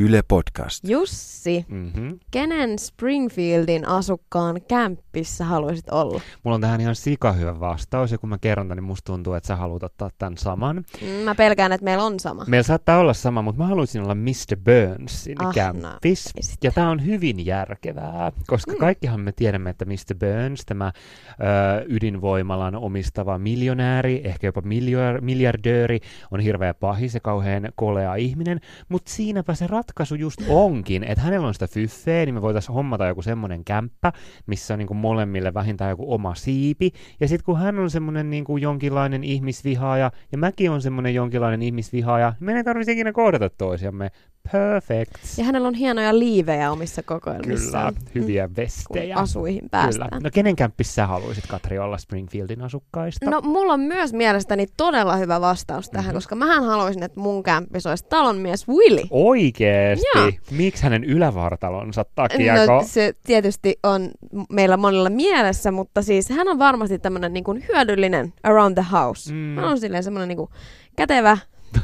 Yle Podcast. Jussi, Mm-hmm. kenen Springfieldin asukkaan kämppissä haluaisit olla? Mulla on tähän ihan sikahyvä vastaus, ja kun mä kerron tän, niin musta tuntuu, että sä haluat ottaa tämän saman. Mm, Mä pelkään, että meillä on sama. Meillä saattaa olla sama, mutta mä haluaisin olla Mr. Burnsin Ah, no, kämppis. esitä. ja tämä on hyvin järkevää, koska Mm. kaikkihan me tiedämme, että Mr. Burns, tämä ö, ydinvoimalan omistava miljonääri, ehkä jopa miljar- miljardööri, on hirveä pahis ja kauhean kolea ihminen, mutta siinäpä se ratkaisu just onkin, että hänellä on sitä fyffeä, niin me voitaisiin hommata joku semmoinen kämppä, missä on niinku molemmille vähintään joku oma siipi, ja sitten kun hän on semmoinen niinku jonkinlainen ihmisvihaaja, ja mäkin on semmoinen jonkinlainen ihmisvihaaja, niin meidän ei tarvitse ikinä kohdata toisiamme. Perfect. Ja hänellä on hienoja liivejä omissa kokoelmissaan. Kyllä, hyviä kun vestejä. asuihin Kyllä. päästään. No kenen kämppis sä haluaisit, Katri, olla Springfieldin asukkaista? No mulla on myös mielestäni todella hyvä vastaus tähän, Mhm. koska mähän haluaisin, että mun kämppis olisi talonmies Willy. Oikeesti? Joo. Miksi hänen ylävartalonsa takia? No, kun- se tietysti on meillä monilla mielessä, mutta siis hän on varmasti tämmöinen niin kuin hyödyllinen around the house. Mm. Hän on silleen semmoinen niin kuin kätevä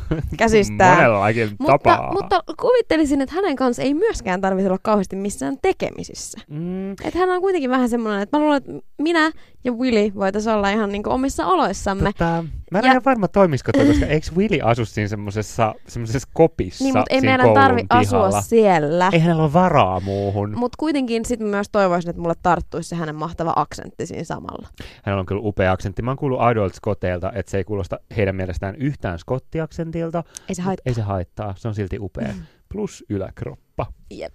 käsistään. Monellakin Mutta, tapaa. mutta kuvittelisin, että hänen kanssa ei myöskään tarvitse olla kauheasti missään tekemisissä. Mm, Että hän on kuitenkin vähän semmoinen, että mä luulen, että minä ja Willy voitaisiin olla ihan niinku omissa oloissamme. tota, mä en Ja- ole ihan varma toimisiko toi, koska eikö Willy asu siinä semmosessa, semmosessa kopissa niin, mutta ei meidän tarvi asua pihalla? siellä. Ei hänellä ole varaa muuhun. Mutta kuitenkin sitten myös toivoisin, että mulle tarttuisi se hänen mahtava aksentti siinä samalla. Hänellä on kyllä upea aksentti. Mä oon kuullut Adult Scotteilta, että se ei kuulosta heidän mielestään yhtään skottiaksentilta. Ei se haittaa. Ei se haittaa, se on silti upea. Mm. Plus yläkroppa. Jep.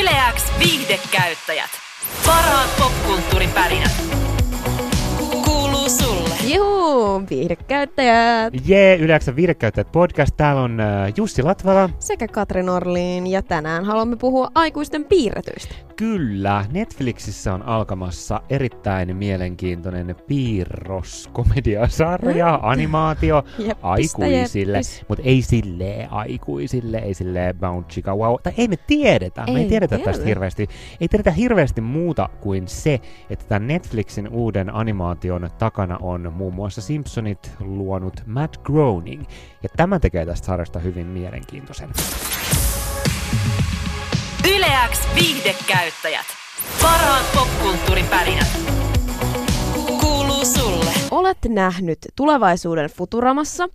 Yleäks viihdekäyttäjät. Parhaat popkulttuuripärinät. Kuuluu Juu, viihdekäyttäjät Jee, yleensä viidekäyttäjät podcast. Täällä on äh, Jussi Latvala. sekä Katri Norliin ja tänään haluamme puhua aikuisten piirretyistä. Kyllä, Netflixissä on alkamassa erittäin mielenkiintoinen piirroskomediasarja, animaatio Jeppistä, aikuisille, mutta ei silleen aikuisille, ei silleen bound chica wow. Tai ei me tiedetä, me ei Ei tiedetä tiedetä. tästä hirveästi. Ei tiedetä hirveästi muuta kuin se, että tämän Netflixin uuden animaation takana on muun muassa Simpsonit luonut Matt Groening. Ja tämä tekee tästä sarjasta hyvin mielenkiintoisen. Yleäks viihdekäyttäjät. Parhaat popkulttuuripärinät. Kuuluu sulle. Olet nähnyt tulevaisuuden Futuramassa,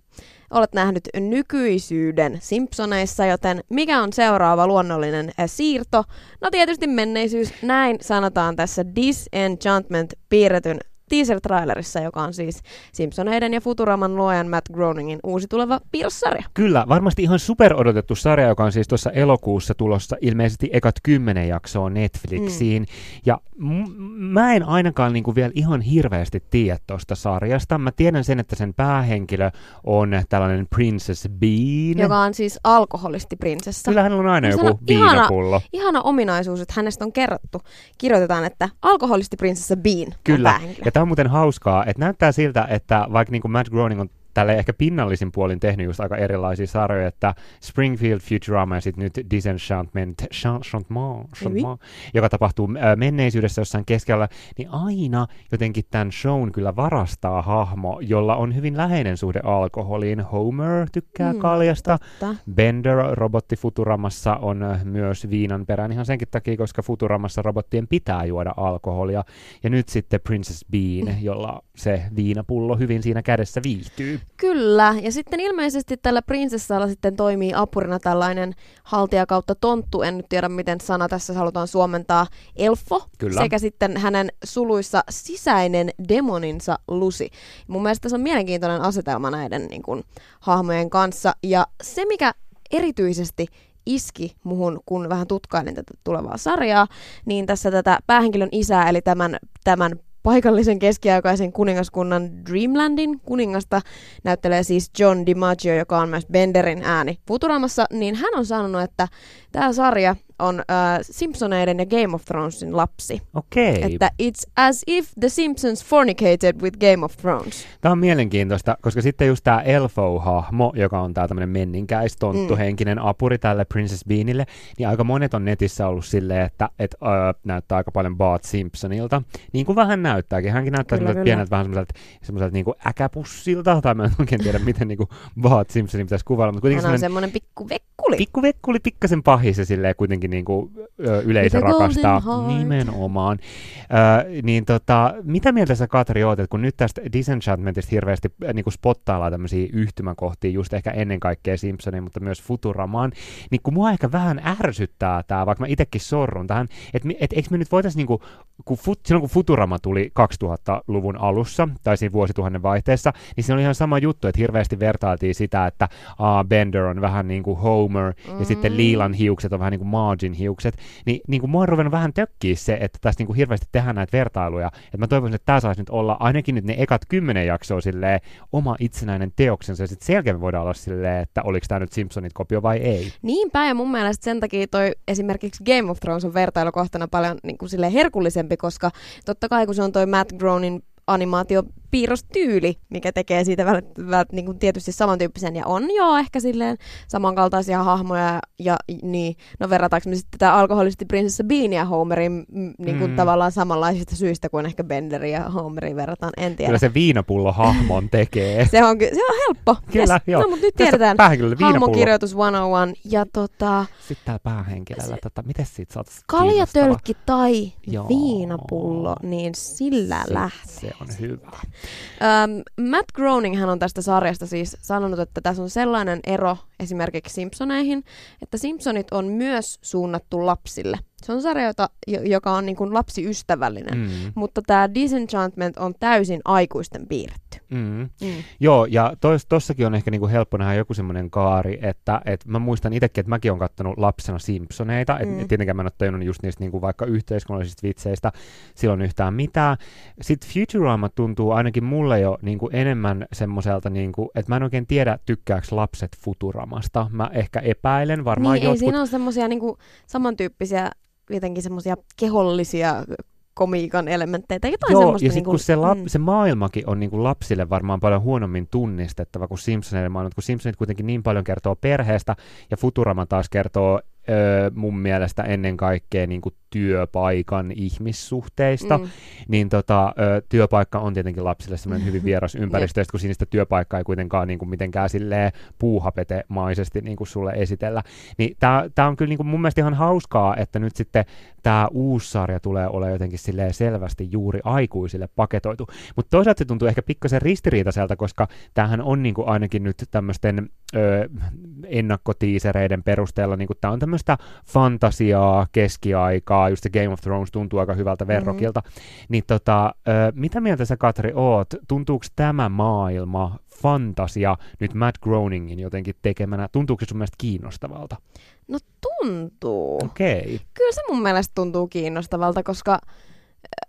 olet nähnyt nykyisyyden Simpsoneissa, joten mikä on seuraava luonnollinen äh, siirto? No tietysti menneisyys, näin sanotaan tässä Disenchantment piirretyn teaser-trailerissa, joka on siis Simpsoneiden ja Futuraman luojan Matt Groeningin uusi tuleva piirrossarja. Kyllä, varmasti ihan super odotettu sarja, joka on siis tuossa elokuussa tulossa ilmeisesti ekat kymmenen jaksoa Netflixiin. Mm. Ja m- mä en ainakaan niinku vielä ihan hirveästi tiedä tuosta sarjasta. Mä tiedän sen, että sen päähenkilö on tällainen Princess Bean. Joka on siis alkoholistiprinsessa. Kyllä hänellä on aina joku on ihana- viinapullo. Ihana ominaisuus, että hänestä on kerrottu. Kirjoitetaan, että alkoholistiprinsessa Bean Kyllä, on päähenkilö. ja tämä on muuten hauskaa, että näyttää siltä, että vaikka niin kuin Matt Groening on tälle ehkä pinnallisin puolin tehnyt just aika erilaisia sarjoja, että Springfield, Futurama ja sitten nyt Disenchantment, Chantment, Chantment joka tapahtuu äh, menneisyydessä jossain keskellä, niin aina jotenkin tämän shown kyllä varastaa hahmo, jolla on hyvin läheinen suhde alkoholiin. Homer tykkää Mm, kaljasta, Totta. Bender, robotti Futuramassa, on äh, myös viinan perään ihan senkin takia, koska Futuramassa robottien pitää juoda alkoholia. Ja nyt sitten Princess Bean, jolla se viinapullo hyvin siinä kädessä viihtyy. Kyllä, ja sitten ilmeisesti tällä prinsessalla sitten toimii apurina tällainen haltija kautta tonttu, en nyt tiedä miten sana tässä halutaan suomentaa, elfo, Kyllä. sekä sitten hänen suluissa sisäinen demoninsa Lucy. Mun mielestä se on mielenkiintoinen asetelma näiden niin kuin, hahmojen kanssa, ja se mikä erityisesti iski muhun, kun vähän tutkailin tätä tulevaa sarjaa, niin tässä tätä päähenkilön isää, eli tämän, tämän paikallisen keskiaikaisen kuningaskunnan Dreamlandin kuningasta näyttelee siis John DiMaggio, joka on myös Benderin ääni Futuramassa, niin hän on sanonut, että tämä sarja on äh, Simpsoneiden ja Game of Thronesin lapsi. Okei. Että it's as if The Simpsons fornicated with Game of Thrones. Tämä on mielenkiintoista, koska sitten just tämä Elfo-hahmo, joka on tämä tämmöinen menninkäis, tonttuhenkinen apuri tälle Princess Beanille, niin aika monet on netissä ollut silleen, että et, ö, näyttää aika paljon Bart Simpsonilta. Niin kuin vähän näyttääkin. Hänkin näyttää Kyllä, kyllä. pienet vähän semmoiselta, semmoiselta niin kuin äkäpussilta, tai mä en oikein tiedä, miten niin kuin Bart Simpsonin pitäisi kuvailla, mutta kuitenkin Hän on semmoinen semmoinen pikku vekkuli. pikku vekkuli, pikkasen pahis ja silleen kuitenkin niin kuin, ö, yleisö rakastaa nimenomaan. Ö, niin tota, mitä mieltä sä Katri oot, että kun nyt tästä Disenchantmentista hirveästi äh, niin kuin spottaillaan tämmöisiä yhtymäkohtia just ehkä ennen kaikkea Simpsonin, mutta myös Futuramaan, niin kun mua ehkä vähän ärsyttää tämä, vaikka mä itsekin sorrun tähän, että et, eikö me nyt voitaisiin, niin kuin, kun fut, silloin kun Futurama tuli 2000-luvun alussa, tai siinä vuosituhannen vaihteessa, niin se oli ihan sama juttu, että hirveästi vertailtiin sitä, että aa, Bender on vähän niin kuin Homer, mm. ja sitten Liilan hiukset on vähän niin kuin Margin hiukset, niin, niin kuin mua on ruvennut vähän tökkiä se, että tässä niin kuin hirveästi tehdään näitä vertailuja, että mä toivoisin, että tämä saisi nyt olla ainakin nyt ne ekat kymmenen jaksoa silleen oma itsenäinen teoksensa, ja sitten me voidaan olla silleen, että oliko tämä nyt Simpsonit kopio vai ei. Niinpä, ja mun mielestä sen takia toi esimerkiksi Game of Thrones on vertailukohtana paljon niin kuin herkullisempi, koska totta kai kun se on toi Matt Groenin animaatiopiirrostyyli, mikä tekee siitä vält, vält, niin kuin tietysti samantyyppisen, ja on joo ehkä silleen samankaltaisia hahmoja, ja niin, no verrataanko me sitten tätä alkoholisti prinsessa Beania Homerin niin kuin Mm. tavallaan samanlaisista syistä kuin ehkä Benderi ja Homerin verrataan, en tiedä. Kyllä se viinapullo hahmon tekee. Se on, se on helppo. Kyllä, yes. joo. No, mutta nyt tiedetään. päähenkilöllä viinapullo. Hahmokirjoitus 101. Ja tota, Sitten täällä päähenkilöllä, tota, miten siitä saataisiin kaljatölkki tai Joo. viinapullo, niin sillä lähtee. Se on hyvä. Um, Matt Groening hän on tästä sarjasta siis sanonut, että tässä on sellainen ero esimerkiksi Simpsoneihin, että Simpsonit on myös suunnattu lapsille. Se on sarja, jota, jo- joka on niin kuin lapsiystävällinen, mm. Mutta tämä Disenchantment on täysin aikuisten piirretty. Mm. Mm. Joo, ja tos, tossakin on ehkä niinku helppo nähdä joku semmoinen kaari, että et mä muistan itsekin, että mäkin olen kattonut lapsena Simpsoneita, et, Mm. et tietenkään mä en ole tajunnut just niistä niinku vaikka yhteiskunnallisista vitseistä silloin yhtään mitään. Sitten Futurama tuntuu ainakin mulle jo niinku enemmän semmoiselta, niinku, että mä en oikein tiedä, tykkääkö lapset Futuramasta. Mä ehkä epäilen, varmaan Niin, ei jotkut... siinä on semmoisia niinku, samantyyppisiä, jotenkin semmoisia kehollisia komiikan elementtejä tai jotain Joo, semmoista. ja sitten niinku, kun se, lap, mm. se maailmakin on niinku lapsille varmaan paljon huonommin tunnistettava kuin Simpsoneiden maailma, kun Simpsonit kuitenkin niin paljon kertoo perheestä, ja Futurama taas kertoo öö, mun mielestä ennen kaikkea niinku työpaikan ihmissuhteista, Mm. niin tota, ö, työpaikka on tietenkin lapsille semmoinen hyvin vieras ympäristö, kun siinä sitä työpaikkaa ei kuitenkaan niin kuin mitenkään silleen puuhapetemaisesti niin kuin sulle esitellä. Niin tämä on kyllä niin kuin mun mielestä ihan hauskaa, että nyt sitten tämä uusi sarja tulee olemaan jotenkin silleen selvästi juuri aikuisille paketoitu. Mutta toisaalta se tuntuu ehkä pikkasen ristiriitaiselta, koska tämähän on niin kuin ainakin nyt tämmöisten ö, ennakkotiisereiden perusteella, niin kuin tämä on tämmöistä fantasiaa, keskiaikaa, just se Game of Thrones tuntuu aika hyvältä verrokilta. Mm-hmm. Niin tota, ö, mitä mieltä sä Katri oot? Tuntuuko tämä maailma, fantasia, nyt Matt Groeningin jotenkin tekemänä, tuntuuko se sun mielestä kiinnostavalta? No tuntuu. Okei. Okay. Kyllä se mun mielestä tuntuu kiinnostavalta, koska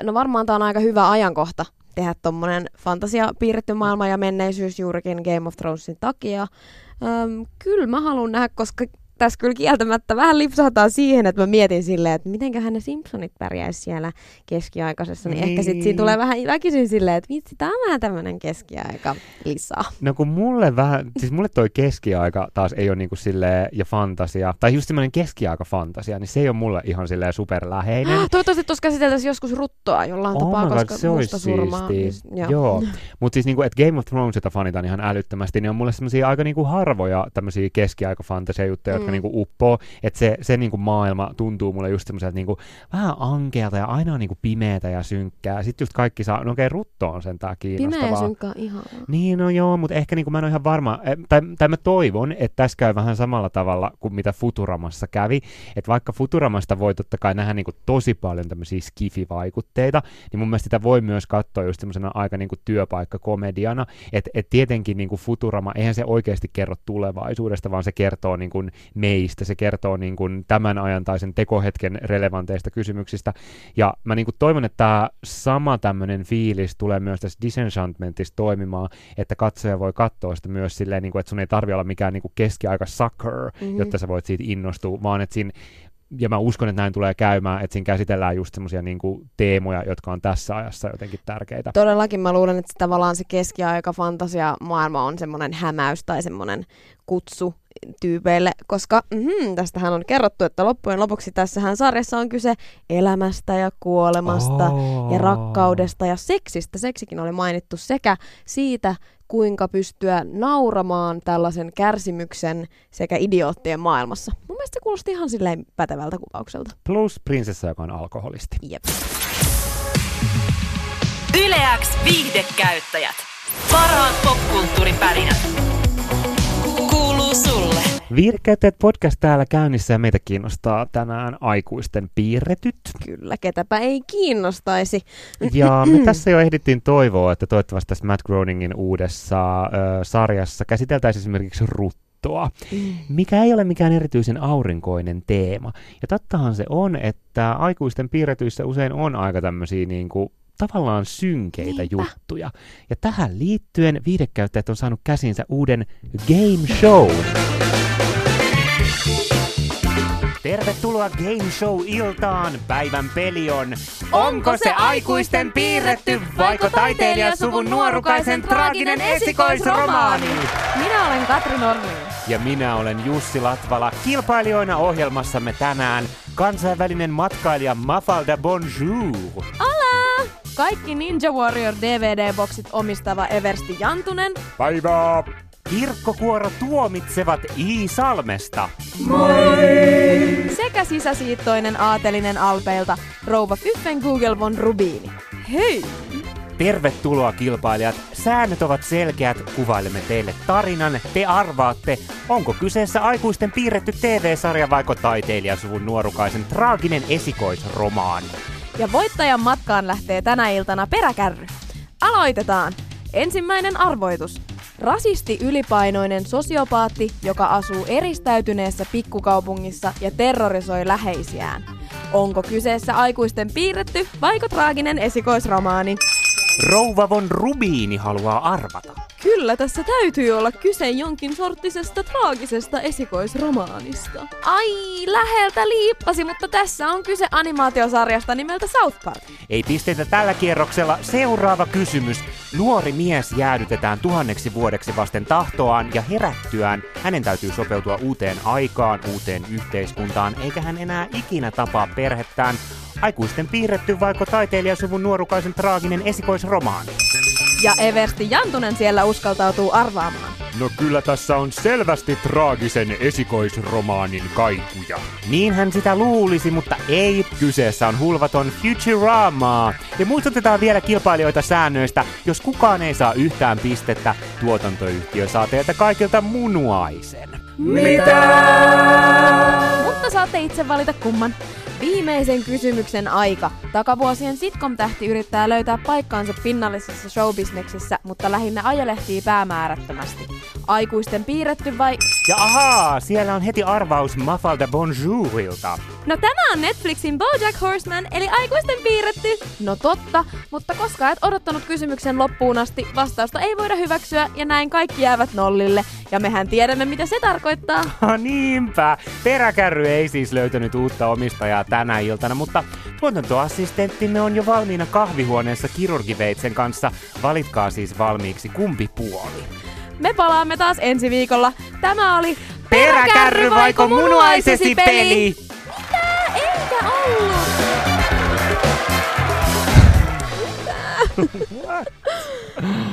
no varmaan tämä on aika hyvä ajankohta tehdä tommonen fantasia piirretty maailma ja menneisyys juurikin Game of Thronesin takia. Öm, kyllä mä haluan nähdä, koska tässä kyllä kieltämättä vähän lipsahtaa siihen, että mä mietin silleen, että mitenköhän ne Simpsonit pärjäisi siellä keskiaikaisessa, niin, niin. ehkä sitten siinä tulee vähän väkisin silleen, että vitsi, tämä on vähän tämmöinen keskiaika lisää. No kun mulle vähän, siis mulle toi keskiaika taas ei ole niinku silleen, ja fantasia, tai just semmoinen keskiaika-fantasia, niin se ei ole mulle ihan silleen superläheinen. Ah, toivottavasti tuossa käsiteltäisiin joskus ruttoa jollain Oh tapaa, god, koska se musta surmaa. siistiä. Joo. Joo, mutta siis niinku, että Game of Thrones, jota fanitaan ihan älyttömästi, niin on mulle semmoisia aika niinku harvoja tämmöisiä keskiaika-fantasia-juttuja, jotka Mm. niinku uppoo. Että se, se niinku maailma tuntuu mulle just semmoiselta niinku, vähän ankealta ja aina on niinku pimeätä ja synkkää. Sitten just kaikki saa, no okei, rutto on sentään Pimeä ja kiinnostavaa. synkkä on ihanaa. Niin, no joo, mutta ehkä niinku mä en ole ihan varma, eh, tai, tai mä toivon, että tässä käy vähän samalla tavalla kuin mitä Futuramassa kävi, että vaikka Futuramasta voi totta kai nähdä niinku tosi paljon tämmöisiä skifi-vaikutteita, niin mun mielestä sitä voi myös katsoa just semmoisena aika niinku työpaikkakomediana, että et tietenkin niinku Futurama, eihän se oikeasti kerro tulevaisuudesta, vaan se kertoo niinku meistä, se kertoo niinku tämän ajan tai sen tekohetken relevanteista kysymyksistä, ja mä niinku toivon, että tämä sama tämmöinen fiilis tulee myös tässä Disenchantmentissa toimimaan, että katsoja voi katsoa sitä myös silleen, niin kuin, että sun ei tarvi olla mikään niin kuin keskiaika sucker, Mhm. mm-hmm. jotta sä voit siitä innostua, vaan että siinä ja mä uskon, että näin tulee käymään, että siinä käsitellään just semmoisia niin teemoja, jotka on tässä ajassa jotenkin tärkeitä. Todellakin mä luulen, että tavallaan se keskiaika fantasia maailma on semmoinen hämäys tai semmoinen kutsu tyypeille, koska mm, tästähän on kerrottu, että loppujen lopuksi tässähän sarjassa on kyse elämästä ja kuolemasta oh. ja rakkaudesta ja seksistä. Seksikin oli mainittu sekä siitä, kuinka pystyä nauramaan tällaisen kärsimyksen sekä idioottien maailmassa. Mun mielestä se kuulosti ihan silleen pätevältä kuvaukselta. Plus prinsessa, joka on alkoholisti. Jep. Yleäks viihdekäyttäjät. Parhaat popkulttuuripärinät. Sulle. Viihdekäyttäjät podcast täällä käynnissä ja meitä kiinnostaa tänään aikuisten piirretyt. Kyllä, ketäpä ei kiinnostaisi. Ja me tässä jo ehdittiin toivoa, että toivottavasti tässä Matt Groeningin uudessa ö, sarjassa käsiteltäisiin esimerkiksi ruttoa, mikä ei ole mikään erityisen aurinkoinen teema. Ja tottahan se on, että aikuisten piirretyissä usein on aika tämmöisiä niin kuin tavallaan synkeitä Niinpä. juttuja. Ja tähän liittyen viidekäyttäjät on saanut käsinsä uuden game show. Tervetuloa Game Show-iltaan. Päivän peli on Onko se aikuisten piirretty vaiko taiteilijasuvun nuorukaisen traaginen esikoisromaani? Minä olen Katri Normi. Ja minä olen Jussi Latvala. Kilpailijoina ohjelmassamme tänään kansainvälinen matkailija Mafalda Bonjour. Ala! Kaikki Ninja Warrior DVD-boksit omistava Eversti Jantunen. Päivää! Kirkkokuoro tuomitsevat I. Salmesta. sekä sisäsiittoinen aatelinen Alpeilta, rouva Fyffen Google von Rubini. Hei! Tervetuloa kilpailijat. Säännöt ovat selkeät. Kuvailemme teille tarinan. Te arvaatte, onko kyseessä aikuisten piirretty TV-sarja vaiko taiteilijasuvun nuorukaisen traaginen esikoisromaani. Ja voittajan matkaan lähtee tänä iltana peräkärry. Aloitetaan! Ensimmäinen arvoitus. Rasisti ylipainoinen sosiopaatti, joka asuu eristäytyneessä pikkukaupungissa ja terrorisoi läheisiään. Onko kyseessä aikuisten piirretty vaiko traaginen esikoisromaani? Rouva von Rubiini haluaa arvata. Kyllä tässä täytyy olla kyse jonkin sorttisesta traagisesta esikoisromaanista. Ai, läheltä liippasi, mutta tässä on kyse animaatiosarjasta nimeltä South Park. Ei pisteitä tällä kierroksella. Seuraava kysymys. Nuori mies jäädytetään tuhanneksi vuodeksi vasten tahtoaan ja herättyään hänen täytyy sopeutua uuteen aikaan, uuteen yhteiskuntaan, eikä hän enää ikinä tapaa perhettään. Aikuisten piirretty vaiko taiteilijasuvun nuorukaisen traaginen esikoisromaani? Ja Eversti Jantunen siellä uskaltautuu arvaamaan. No kyllä tässä on selvästi traagisen esikoisromaanin kaikuja. Niin hän sitä luulisi, mutta ei. Kyseessä on hulvaton Futurama. Ja muistutetaan vielä kilpailijoita säännöistä. Jos kukaan ei saa yhtään pistettä, tuotantoyhtiö saa teiltä kaikilta munuaisen. Mutta saatte itse valita kumman. Viimeisen kysymyksen aika. Takavuosien sitcom-tähti yrittää löytää paikkaansa pinnallisessa showbisneksessä, mutta lähinnä ajelehtii päämäärättömästi. Aikuisten piirretty vai... Ja ahaa, siellä on heti arvaus Mafalda Bonjourilta. No tämä on Netflixin BoJack Horseman, eli aikuisten piirretty. No totta, mutta koska et odottanut kysymyksen loppuun asti, vastausta ei voida hyväksyä ja näin kaikki jäävät nollille. Ja mehän tiedämme, mitä se tarkoittaa. Niinpä. Peräkärry ei siis löytänyt uutta omistajaa tänä iltana, mutta tuotantoassistenttimme on jo valmiina kahvihuoneessa kirurgiveitsen kanssa. Valitkaa siis valmiiksi kumpi puoli. Me palaamme taas ensi viikolla. Tämä oli Peräkärry vaiko munuaisesi peli? Mitä? Eikä ollut.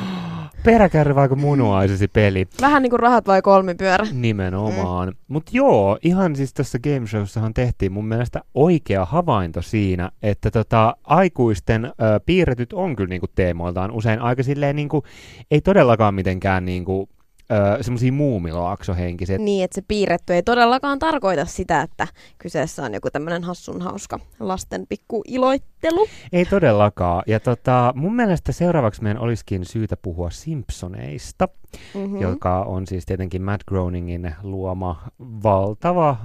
Peräkärry vaiko munuaisesi peli? Vähän niinku rahat vai kolmipyörä. Nimenomaan. Mm. Mutta joo, ihan siis tässä game showssahan tehtiin mun mielestä oikea havainto siinä, että tota, aikuisten ö, piirretyt on kyllä niinku teemoiltaan usein aika silleen niinku, ei todellakaan mitenkään niinku, ö, semmosia muumilaaksohenkiset. Niin, että se piirretty ei todellakaan tarkoita sitä, että kyseessä on joku tämmönen hassun hauska lasten pikku iloittelu. Ei todellakaan. Ja tota, mun mielestä seuraavaksi meidän olisikin syytä puhua Simpsoneista. Mm-hmm. joka on siis tietenkin Matt Groeningin luoma valtava,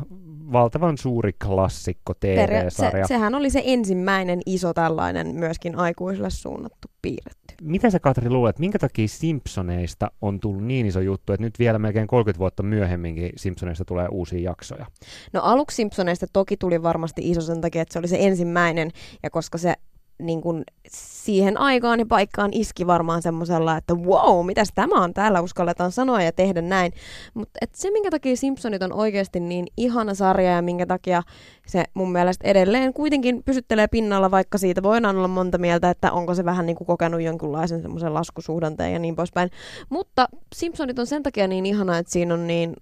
valtavan suuri klassikko TV-sarja. Se, sehän oli se ensimmäinen iso tällainen myöskin aikuisille suunnattu piirretty. Mitä sä Katri luulet, minkä takia Simpsoneista on tullut niin iso juttu, että nyt vielä melkein 30 vuotta myöhemminkin Simpsoneista tulee uusia jaksoja? No aluksi Simpsoneista toki tuli varmasti iso sen takia, että se oli se ensimmäinen, ja koska se niin kuin siihen aikaan ja paikkaan iski varmaan semmoisella, että wow, mitäs tämä on, täällä uskalletaan sanoa ja tehdä näin. Mutta se, minkä takia Simpsonit on oikeasti niin ihana sarja ja minkä takia se mun mielestä edelleen kuitenkin pysyttelee pinnalla, vaikka siitä voidaan olla monta mieltä, että onko se vähän niin kuin kokenut jonkunlaisen semmoisen laskusuhdanteen ja niin poispäin. Mutta Simpsonit on sen takia niin ihana, että siinä on niin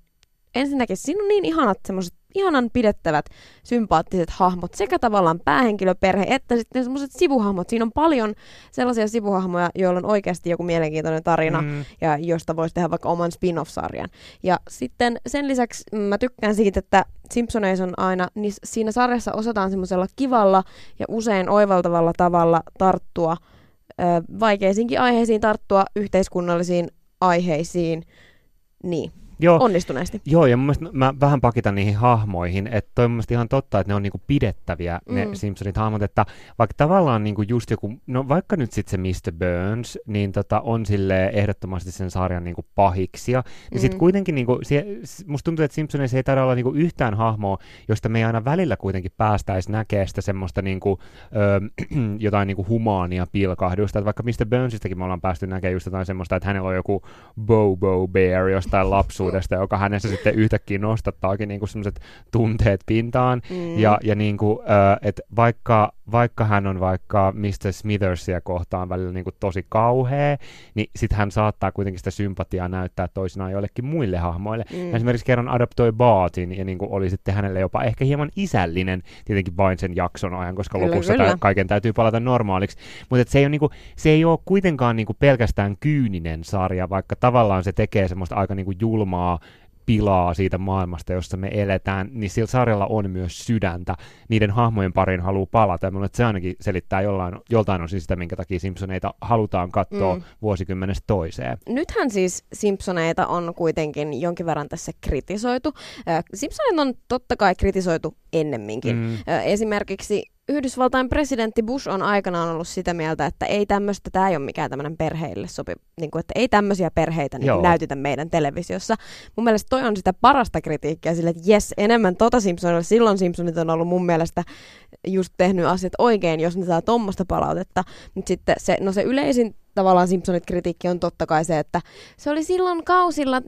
ensinnäkin siinä on niin ihanat semmoiset ihanan pidettävät, sympaattiset hahmot, sekä tavallaan päähenkilöperhe että sitten semmoiset sivuhahmot. Siinä on paljon sellaisia sivuhahmoja, joilla on oikeasti joku mielenkiintoinen tarina mm. ja josta voisi tehdä vaikka oman spin-off-sarjan. Ja sitten sen lisäksi mä tykkään siitä, että Simpsoneissa on aina, niin siinä sarjassa osataan semmoisella kivalla ja usein oivaltavalla tavalla tarttua ö, vaikeisiinkin aiheisiin, tarttua yhteiskunnallisiin aiheisiin. Niin. Joo, onnistuneesti. Joo, ja mun mielestä mä vähän pakitan niihin hahmoihin, että toi mun ihan totta, että ne on niinku pidettäviä, mm. ne Simpsonit hahmot, että vaikka tavallaan niinku just joku, no vaikka nyt sitten se Mr. Burns, niin tota, on sille ehdottomasti sen sarjan niinku pahiksia, niin mm. sitten kuitenkin niinku, sie, musta tuntuu, että Simpsoneissa ei taida olla niinku yhtään hahmoa, josta me ei aina välillä kuitenkin päästäisi näkemään sitä semmoista niinku, ö, jotain niinku humaania pilkahdusta, että vaikka Mr. Burnsistakin me ollaan päästy näkemään just jotain semmoista, että hänellä on joku Bobo Bear jostain lapsuudesta, lapsuudesta, joka hänessä sitten yhtäkkiä nostattaakin niin sellaiset tunteet pintaan. Mm. Ja, ja niin kuin, äh, että vaikka, vaikka hän on vaikka Mr. Smithersia kohtaan välillä niin kuin tosi kauhea, niin sitten hän saattaa kuitenkin sitä sympatiaa näyttää toisinaan joillekin muille hahmoille. Mm. Esimerkiksi kerran adoptoi Baatin ja niin kuin oli sitten hänelle jopa ehkä hieman isällinen tietenkin vain sen jakson ajan, koska kyllä, lopussa kyllä. kaiken täytyy palata normaaliksi. Mutta se, ei ole, niin kuin, se ei ole kuitenkaan niin kuin pelkästään kyyninen sarja, vaikka tavallaan se tekee semmoista aika niin kuin julmaa pilaa siitä maailmasta, jossa me eletään, niin sillä sarjalla on myös sydäntä. Niiden hahmojen parin haluaa palata. Ja se ainakin selittää jollain, joltain osin sitä, minkä takia Simpsoneita halutaan katsoa mm. vuosikymmenestä toiseen. Nythän siis Simpsoneita on kuitenkin jonkin verran tässä kritisoitu. Simpsonit on totta kai kritisoitu ennemminkin. Mm. Esimerkiksi Yhdysvaltain presidentti Bush on aikanaan ollut sitä mieltä, että ei tämmöistä, tämä ei ole mikään tämmöinen perheille sopi, niin kuin, että ei tämmöisiä perheitä niin näytetä meidän televisiossa. Mun mielestä toi on sitä parasta kritiikkiä sille, että jes, enemmän tota Simpsonilla. Silloin Simpsonit on ollut mun mielestä just tehnyt asiat oikein, jos ne saa tuommoista palautetta. Mutta sitten se, no se yleisin tavallaan Simpsonit-kritiikki on totta kai se, että se oli silloin kausilla 4-7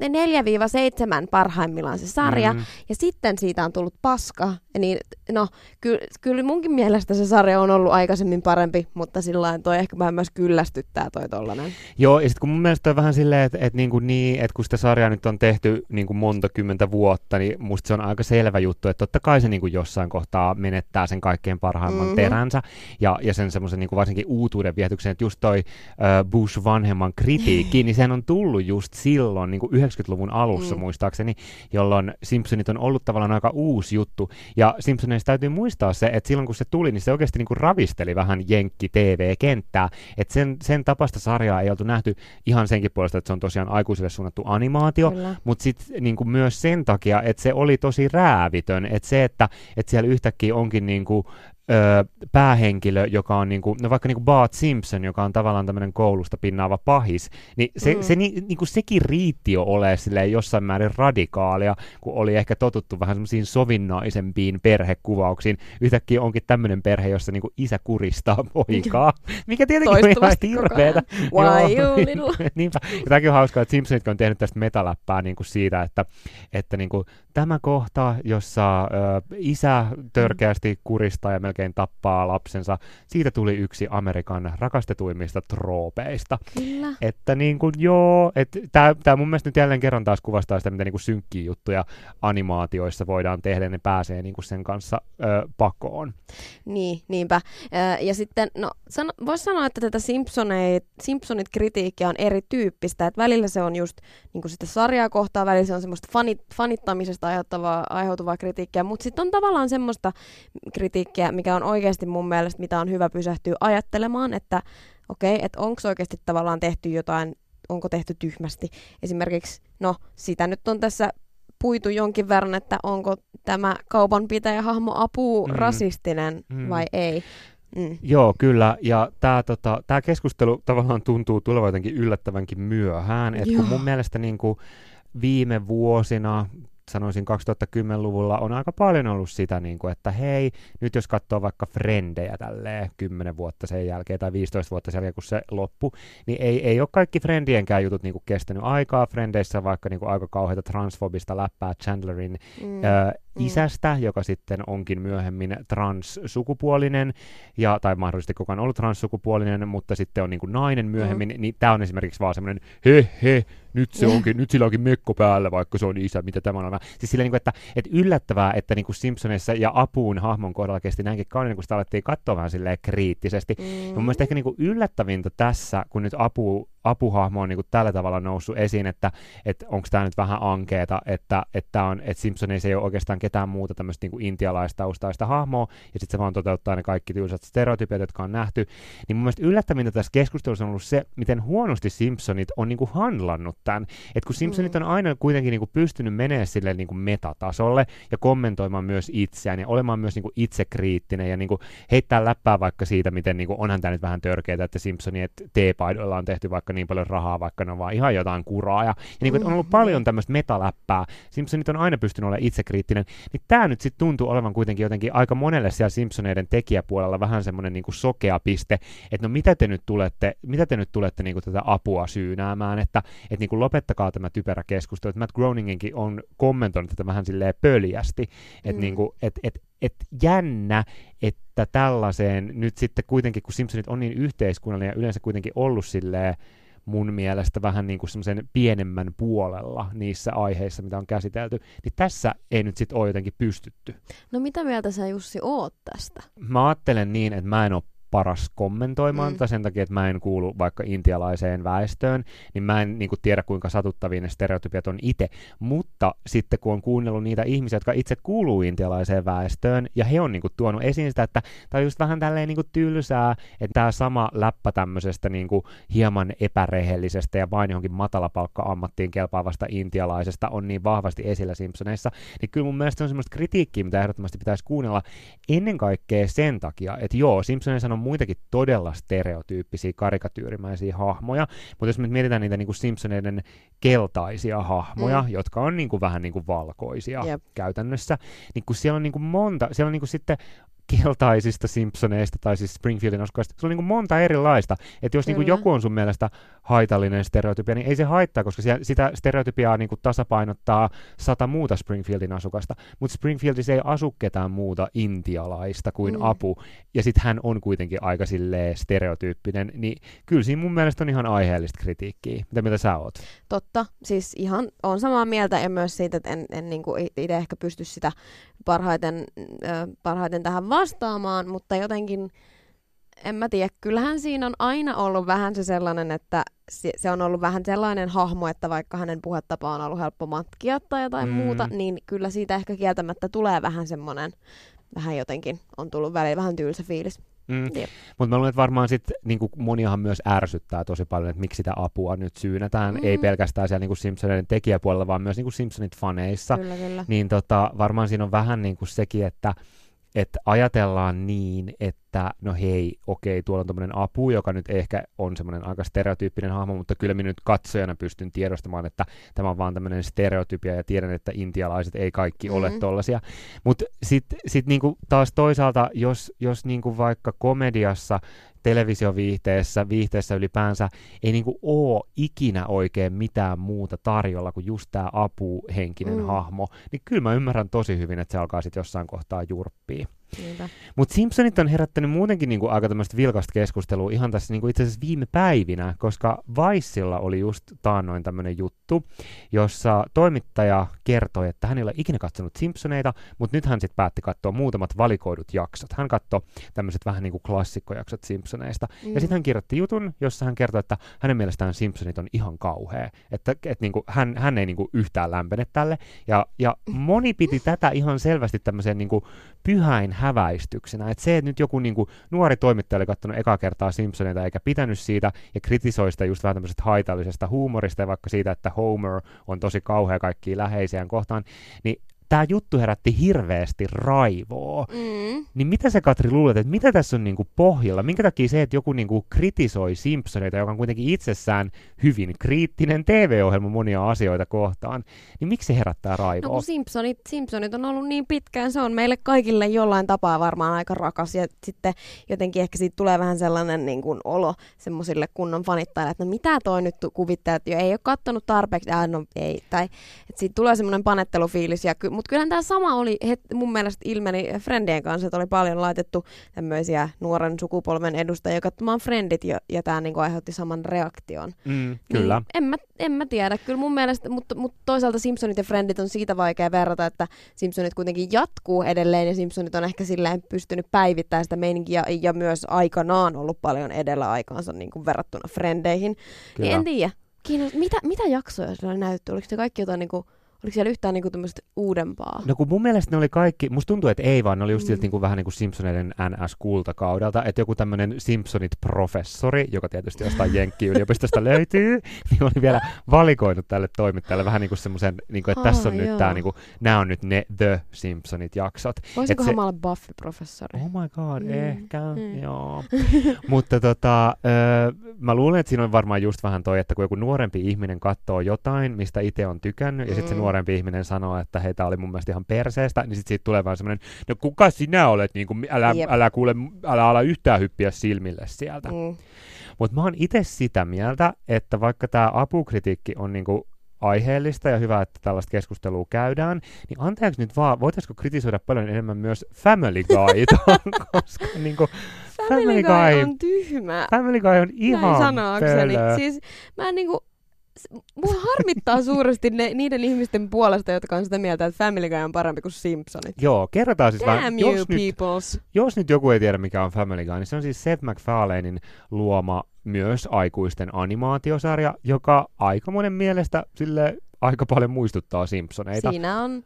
parhaimmillaan se sarja, mm. ja sitten siitä on tullut paska. Niin, no, kyllä, kyllä munkin mielestä se sarja on ollut aikaisemmin parempi, mutta sillä toi ehkä vähän myös kyllästyttää toi tollanen. Joo, ja sitten kun mun mielestä on vähän silleen, että, että, niin kuin niin, että kun sitä sarjaa nyt on tehty niin kuin monta kymmentä vuotta, niin musta se on aika selvä juttu, että totta kai se niin kuin jossain kohtaa menettää sen kaikkein parhaimman mm-hmm. teränsä, ja, ja sen semmoisen niin varsinkin uutuuden vietyksen, että just toi uh, Bush vanhemman kritiikki, niin sehän on tullut just silloin, niin kuin 90-luvun alussa mm. muistaakseni, jolloin Simpsonit on ollut tavallaan aika uusi juttu. Ja Simpsoneista täytyy muistaa se, että silloin kun se tuli, niin se oikeasti niin kuin ravisteli vähän Jenkki TV-kenttää. Että sen, sen tapasta sarjaa ei oltu nähty ihan senkin puolesta, että se on tosiaan aikuisille suunnattu animaatio, mutta sitten niin kuin myös sen takia, että se oli tosi räävitön. Että se, että, että siellä yhtäkkiä onkin niin kuin, ö, päähenkilö, joka on niinku, no vaikka niinku Bart Simpson, joka on tavallaan tämmöinen koulusta pinnaava pahis, niin se, mm. se ni, niinku sekin riitti jo ole jossain määrin radikaalia, kun oli ehkä totuttu vähän semmoisiin sovinnaisempiin perhekuvauksiin. Yhtäkkiä onkin tämmöinen perhe, jossa niinku isä kuristaa poikaa, mikä tietenkin on ihan hirveetä. Why you little? Niinpä. Ja tämäkin on hauskaa, että Simpsonit on tehnyt tästä metaläppää niinku siitä, että, että niinku, tämä kohta, jossa ö, isä törkeästi kuristaa ja melkein tappaa lapsensa. Siitä tuli yksi Amerikan rakastetuimmista troopeista. Kyllä. Että niin kuin, joo, että tämä mun mielestä nyt jälleen kerran taas kuvastaa sitä, miten niin kuin synkkiä juttuja animaatioissa voidaan tehdä, ne pääsee niin kuin sen kanssa ö, pakoon. Niin, niinpä. Ja sitten, no, sano, voisi sanoa, että tätä Simpsonit, Simpsonit kritiikkiä on erityyppistä, että välillä se on just niin kuin sitä sarjaa kohtaa, välillä se on semmoista fanit, fanittamisesta aiheuttavaa, aiheutuvaa kritiikkiä, mutta sitten on tavallaan semmoista kritiikkiä, mikä on oikeasti mun mielestä, mitä on hyvä pysähtyä ajattelemaan, että okei, okay, että onko oikeasti tavallaan tehty jotain onko tehty tyhmästi. Esimerkiksi, no sitä nyt on tässä puitu jonkin verran, että onko tämä kaupanpitäjä hahmo apu Mm. rasistinen Mm. vai ei. Mm. Joo, kyllä. Ja tämä tota, tää keskustelu tavallaan tuntuu tulevan jotenkin yllättävänkin myöhään. Et kun mun mielestä niin kuin viime vuosina, sanoisin 2010-luvulla, on aika paljon ollut sitä, niin kuin, että hei, nyt jos katsoo vaikka Frendejä tälleen 10 vuotta sen jälkeen tai 15 vuotta sen jälkeen, kun se loppu, niin ei, ei ole kaikki Frendienkään jutut niin kuin kestänyt aikaa. Frendeissä vaikka niin kuin aika kauheita transfobista läppää Chandlerin Mm. ö, isästä, joka sitten onkin myöhemmin transsukupuolinen, ja, tai mahdollisesti kukaan ollut transsukupuolinen, mutta sitten on niin kuin nainen myöhemmin, mm. niin tämä on esimerkiksi vaan semmoinen, he he, nyt, se onkin, nyt sillä onkin mekko päällä, vaikka se on isä, mitä tämä on. Siis sillä niin kuin, että, että yllättävää, että niin kuin Simpsoneissa ja Apuun hahmon kohdalla kesti näinkin kauan, kun sitä alettiin katsoa vähän silleen kriittisesti. Mm. Ja mun mielestä ehkä niin kuin yllättävintä tässä, kun nyt apu, apuhahmo on niin kuin tällä tavalla noussut esiin, että, että onko tämä nyt vähän ankeeta, että, että, on, että Simpsoneissa ei ole oikeastaan ketään muuta tämmöistä niin intialaistaustaista hahmoa, ja sitten se vaan toteuttaa ne kaikki tylsät stereotypiat, jotka on nähty. Niin mun mielestä yllättävintä tässä keskustelussa on ollut se, miten huonosti Simpsonit on niin kuin handlannut tämän. Että kun Simpsonit on aina kuitenkin niin kuin pystynyt menemään sille niin kuin metatasolle ja kommentoimaan myös itseään ja olemaan myös niin kuin itsekriittinen ja niin kuin heittää läppää vaikka siitä, miten niin kuin, onhan tämä nyt vähän törkeää, että Simpsonien teepaidoilla on tehty vaikka niin paljon rahaa, vaikka ne on vaan ihan jotain kuraa. Ja, ja niin kuin, on ollut paljon tämmöistä metaläppää. Simpsonit on aina pystynyt olemaan itsekriittinen. Niin tämä nyt sitten tuntuu olevan kuitenkin jotenkin aika monelle siellä Simpsoneiden tekijäpuolella vähän semmoinen niin kuin sokea piste, että no mitä te nyt tulette, mitä te nyt tulette niin kuin tätä apua syynäämään, että, että niin kuin lopettakaa tämä typerä keskustelu. Että Matt Groeninginkin on kommentoinut tätä vähän silleen pöljästi, että Mm. niin kuin, et, et, et jännä, että tällaiseen nyt sitten kuitenkin, kun Simpsonit on niin yhteiskunnallinen ja yleensä kuitenkin ollut silleen mun mielestä vähän niin kuin semmoisen pienemmän puolella niissä aiheissa, mitä on käsitelty, niin tässä ei nyt sitten ole jotenkin pystytty. No mitä mieltä sä Jussi oot tästä? Mä ajattelen niin, että mä en ole paras kommentoimaan Mm. tätä sen takia, että mä en kuulu vaikka intialaiseen väestöön, niin mä en niin kuin, tiedä, kuinka satuttavia ne stereotypiat on itse. Mutta sitten kun on kuunnellut niitä ihmisiä, jotka itse kuuluu intialaiseen väestöön, ja he on niin kuin, tuonut esiin sitä, että tämä on just vähän tälleen niin kuin, tylsää, että tämä sama läppä tämmöisestä niin kuin, hieman epärehellisestä ja vain johonkin matalapalkka-ammattiin kelpaavasta intialaisesta on niin vahvasti esillä Simpsoneissa, niin kyllä mun mielestä se on semmoista kritiikkiä, mitä ehdottomasti pitäisi kuunnella ennen kaikkea sen takia, että joo, Simpsoneissa on muitakin todella stereotyyppisiä karikatyyrimäisiä hahmoja, mutta jos me mietitään niitä niin kuin Simpsoneiden keltaisia hahmoja, Mm. mm. jotka on niin kuin vähän niin kuin valkoisia Jep. käytännössä, niin kun siellä on niin kuin monta, siellä on niin kuin sitten keltaisista Simpsoneista tai siis Springfieldin asukkaista, se on niin kuin monta erilaista. Että jos niin kuin joku on sun mielestä haitallinen stereotypia, niin ei se haittaa, koska siellä, sitä stereotypiaa niin kuin tasapainottaa sata muuta Springfieldin asukasta. Mutta Springfieldissa ei asu ketään muuta intialaista kuin Mm. apu, ja sitten hän on kuitenkin aika silleen stereotyyppinen, niin kyllä siinä mun mielestä on ihan aiheellista kritiikkiä. Mitä mieltä sä oot? Totta, siis ihan on samaa mieltä ja myös siitä, että en, en niin itse ehkä pysty sitä parhaiten, ö, parhaiten tähän vastaamaan, mutta jotenkin, en mä tiedä, kyllähän siinä on aina ollut vähän se sellainen, että se, on ollut vähän sellainen hahmo, että vaikka hänen puhetapa on ollut helppo matkia tai jotain mm. Muuta, niin kyllä siitä ehkä kieltämättä tulee vähän semmoinen, vähän jotenkin on tullut välillä vähän tylsä fiilis. Mm. Mutta mä luulen, että varmaan sit, niinku, moniahan myös ärsyttää tosi paljon, että miksi sitä apua nyt syynätään. Mm. Ei pelkästään siellä niinku Simpsoneiden tekijäpuolella, vaan myös niinku Simpsonit-faneissa. Kyllä, kyllä. Niin tota, varmaan siinä on vähän niinku sekin, että että ajatellaan niin, että no hei, okei, tuolla on tämmöinen apu, joka nyt ehkä on semmoinen aika stereotyyppinen hahmo, mutta kyllä minä nyt katsojana pystyn tiedostamaan, että tämä on vaan tämmöinen stereotypia ja tiedän, että intialaiset ei kaikki ole Mhm. tollasia. Mutta sitten sit niinku taas toisaalta, jos, jos niinku vaikka komediassa, televisioviihteessä, viihteessä ylipäänsä ei niinku ole ikinä oikein mitään muuta tarjolla kuin just tämä apuhenkinen mm. hahmo, niin kyllä mä ymmärrän tosi hyvin, että se alkaa sitten jossain kohtaa jurppia. Mutta Simpsonit on herättänyt muutenkin niinku aika tämmöistä vilkasta keskustelua ihan tässä niinku itse asiassa viime päivinä, koska Viceilla oli just taannoin tämmöinen juttu, jossa toimittaja kertoi, että hän ei ole ikinä katsonut Simpsoneita, mutta nyt hän sitten päätti katsoa muutamat valikoidut jaksot. Hän katsoi tämmöiset vähän niinku klassikkojaksot Simpsoneista. Mm. Ja sitten hän kirjoitti jutun, jossa hän kertoi, että hänen mielestään Simpsonit on ihan kauhea. Että et niinku, hän, hän ei niinku yhtään lämpene tälle. Ja, ja moni piti tätä ihan selvästi tämmöiseen niinku pyhäin häväistyksenä. Et se, että nyt joku niinku, nuori toimittaja oli katsonut eka kertaa Simpsoneita eikä pitänyt siitä ja kritisoi sitä just vähän tämmöisestä haitallisesta huumorista ja vaikka siitä, että Homer on tosi kauhea kaikkia läheisiään kohtaan, niin tämä juttu herätti hirveästi raivoa. Mm. Niin mitä sä Katri luulet, että mitä tässä on niinku pohjalla? Minkä takia se, että joku niinku kritisoi Simpsoneita, joka on kuitenkin itsessään hyvin kriittinen TV-ohjelma monia asioita kohtaan, niin miksi se herättää No raivoa? kun Simpsonit, Simpsonit on ollut niin pitkään, se on meille kaikille jollain tapaa varmaan aika rakas ja sitten jotenkin ehkä siitä tulee vähän sellainen niin kuin olo semmoisille kunnon fanittajille, että no mitä toi nyt kuvittelee, että jo ei ole kattonut tarpeeksi, äh, no ei, tai että siitä tulee semmoinen panettelufiilis, ja ky- mutta kyllähän tämä sama oli, het, mun mielestä ilmeni Friendien kanssa, että oli paljon laitettu tämmöisiä nuoren sukupolven edustajia katsomaan Friendit, ja, ja tämä niin aiheutti saman reaktion. Mm, kyllä. Niin, en, mä, en mä tiedä. Kyllä mun mielestä, mutta, mutta toisaalta Simpsonit ja Friendit on siitä vaikea verrata, että Simpsonit kuitenkin jatkuu edelleen ja Simpsonit on ehkä silleen pystynyt päivittämään sitä meininkiä ja, ja myös aikanaan ollut paljon edellä aikaansa niin kuin verrattuna Frendeihin. Kyllä. Niin en tiedä. Kiinnost- mitä, mitä jaksoja siellä oli näytetty? Oliko se kaikki jotain niin kuin, oliko siellä yhtään niin kuin tämmöistä uudempaa? No kun mun mielestä ne oli kaikki, musta tuntuu, että ei vaan, ne oli just Mm. siltä niin kuin, vähän niin kuin Simpsoneiden NS-kultakaudelta, että joku tämmöinen Simpsonit-professori, joka tietysti jostain Jenkki-yliopistosta löytyy, niin oli vielä valikoinut tälle toimittajalle vähän niin kuin semmoisen, niin kuin, että Aa, tässä on nyt joo. tämä, niin kuin, nämä on nyt ne The Simpsonit-jaksot. Voisikohan se- mä olla Buffy-professori? Oh my god, Mm, ehkä, mm. joo. Mutta tota, ö, mä luulen, että siinä on varmaan just vähän toi, että kun joku nuorempi ihminen katsoo jotain, mistä itse on tykännyt, ja sitten se Mm. Nuorempi ihminen sanoo, että hei, tää oli mun mielestä ihan perseestä, niin sitten siitä tulee vaan semmoinen, no kuka sinä olet, niin kuin, älä, Jep. älä kuule, älä ala yhtään hyppiä silmille sieltä. Mm. Mutta mä oon itse sitä mieltä, että vaikka tämä apukritiikki on niinku aiheellista ja hyvä, että tällaista keskustelua käydään, niin anteeksi nyt vaan, voitaisiko kritisoida paljon enemmän myös Family Guyta, koska niinku, Family Family Guy on tyhmä. Family Guy on ihan Näin sanaakseni. pölö. Siis mä en niinku, mua harmittaa suuresti ne, niiden ihmisten puolesta, jotka on sitä mieltä, että Family Guy on parempi kuin Simpsonit. Joo, kerrotaan siis vähän, Damn you jos nyt, peoples. jos nyt joku ei tiedä mikä on Family Guy, niin se on siis Seth MacFarlanein luoma myös aikuisten animaatiosarja, joka aika monen mielestä sille aika paljon muistuttaa Simpsoneita. Siinä on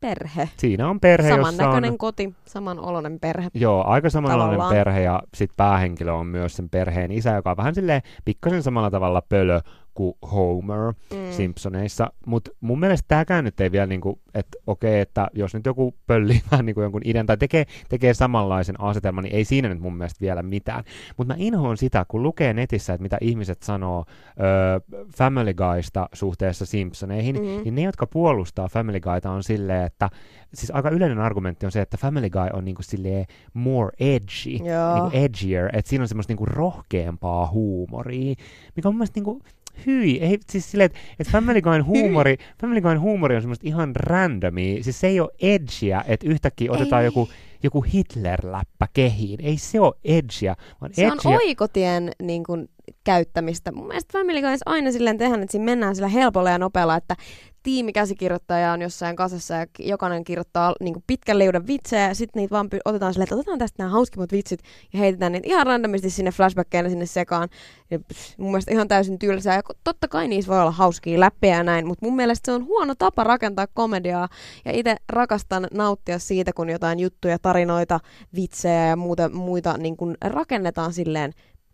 perhe. Siinä on perhe, jossa on koti, samanoloinen perhe. Joo, aika samanlainen Tavallaan. perhe ja sitten päähenkilö on myös sen perheen isä, joka on vähän silleen pikkasen samalla tavalla pölö kuin Homer Mm. Simpsoneissa. Mutta mun mielestä tämäkään nyt ei vielä niinku, että okei, että jos nyt joku pöllii vähän niinku jonkun idean tai tekee, tekee samanlaisen asetelman, niin ei siinä nyt mun mielestä vielä mitään. Mutta mä inhoon sitä, kun lukee netissä, että mitä ihmiset sanoo öö, Family Guysta suhteessa Simpsoneihin, Mhm. niin ne, jotka puolustaa Family Guyta on silleen, että siis aika yleinen argumentti on se, että Family Guy on niinku silleen more edgy, Joo. niinku edgier, että siinä on semmoista niinku rohkeampaa huumoria, mikä on mun mielestä niinku hyi, ei, siis silleen, että et Family Guyn huumori, Family Guyn huumori on semmoista ihan randomia, siis se ei ole edgiä, että yhtäkkiä otetaan Ei. joku, joku Hitler-läppä kehiin, ei se ole edgiä, vaan Se on edgiä, oikotien niin kuin, käyttämistä. Mun mielestä Family Guys aina silleen tehdään, että siinä mennään sillä helpolla ja nopealla, että tiimikäsikirjoittaja on jossain kasassa ja jokainen kirjoittaa niin pitkän liudan vitsejä ja sitten niitä vaan py- otetaan silleen, että otetaan tästä nämä hauskimmat vitsit ja heitetään niitä ihan randomisti sinne flashbackkeinä sinne sekaan. Ja pff, mun mielestä ihan täysin tylsää ja totta kai niissä voi olla hauskia läppejä ja näin, mutta mun mielestä se on huono tapa rakentaa komediaa ja itse rakastan nauttia siitä, kun jotain juttuja, tarinoita, vitsejä ja muuta, muita niin kuin rakennetaan silleen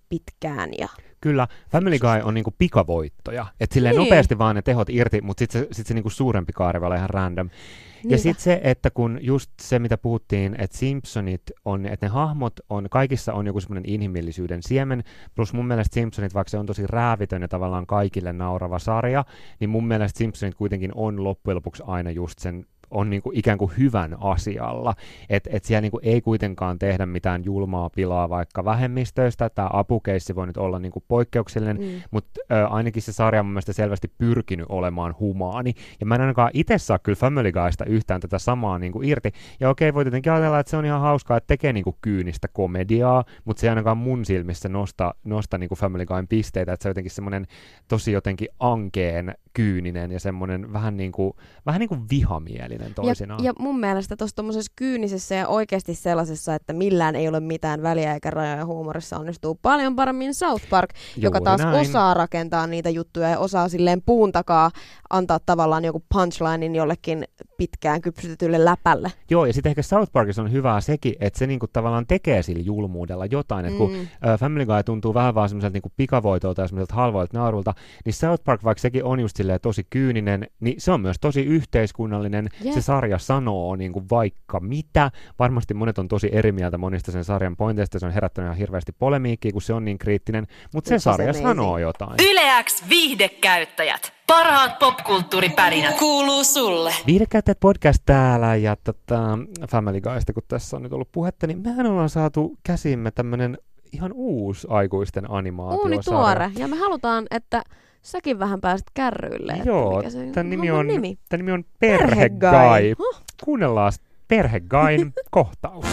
pitkään ja Kyllä, Family Guy on niinku pikavoittoja. Että silleen Niin. nopeasti vaan ne tehot irti, mutta sitten se, sit se niinku suurempi kaari voi olla ihan random. Ja Niinpä. sitten se, että kun just se, mitä puhuttiin, että Simpsonit on, että ne hahmot on, kaikissa on joku semmoinen inhimillisyyden siemen, plus mun mielestä Simpsonit, vaikka se on tosi räävitön ja tavallaan kaikille naurava sarja, niin mun mielestä Simpsonit kuitenkin on loppujen lopuksi aina just sen on niinku ikään kuin hyvän asialla. Että et siellä niinku ei kuitenkaan tehdä mitään julmaa pilaa vaikka vähemmistöistä. Tämä apukeissi voi nyt olla niinku poikkeuksellinen, Mm. mutta ö, ainakin se sarja on mun mielestä selvästi pyrkinyt olemaan humaani. Ja mä en ainakaan itse saa kyllä Family Guysta yhtään tätä samaa niinku irti. Ja okei, voi tietenkin ajatella, että se on ihan hauskaa, että tekee niinku kyynistä komediaa, mutta se ei ainakaan mun silmissä nosta, nosta niinku Family Guyn pisteitä, että se on jotenkin semmoinen tosi jotenkin ankeen kyyninen ja semmoinen vähän niin kuin, vähän niin kuin vihamielinen täydellinen toisinaan. Ja, ja mun mielestä tuossa tuommoisessa kyynisessä ja oikeasti sellaisessa, että millään ei ole mitään väliä eikä rajoja huumorissa onnistuu paljon paremmin South Park, joka Juuri taas näin. osaa rakentaa niitä juttuja ja osaa silleen puun takaa antaa tavallaan joku punchlinein jollekin pitkään kypsytetylle läpälle. Joo, ja sitten ehkä South Parkissa on hyvää sekin, että se niinku tavallaan tekee sillä julmuudella jotain. Et kun ö, Family Guy tuntuu vähän vaan semmoiselta niinku pikavoitolta ja semmoiselta halvoilta naurulta, niin South Park, vaikka sekin on just silleen tosi kyyninen, niin se on myös tosi yhteiskunnallinen. Jep. Se sarja sanoo niinku vaikka mitä. Varmasti monet on tosi eri mieltä monista sen sarjan pointeista. Se on herättänyt ihan hirveästi polemiikkiä, kun se on niin kriittinen. Mutta se sarja amazing. sanoo jotain. Yleäks viihdekäyttäjät. Parhaat popkulttuuripärinät kuuluu sulle. Viihdekäyttäjät podcast täällä ja tota, Family Guysta, kun tässä on nyt ollut puhetta, niin mehän ollaan saatu käsimme tämmönen ihan uusi aikuisten animaatiosarja. Uuni tuore. Ja me halutaan, että säkin vähän pääset kärryille. että Joo, mikä se tämän nimi on, nimi. Tämän nimi on Perheguy. Perheguy. Huh? Kuunnellaan Perheguyn kohtaus.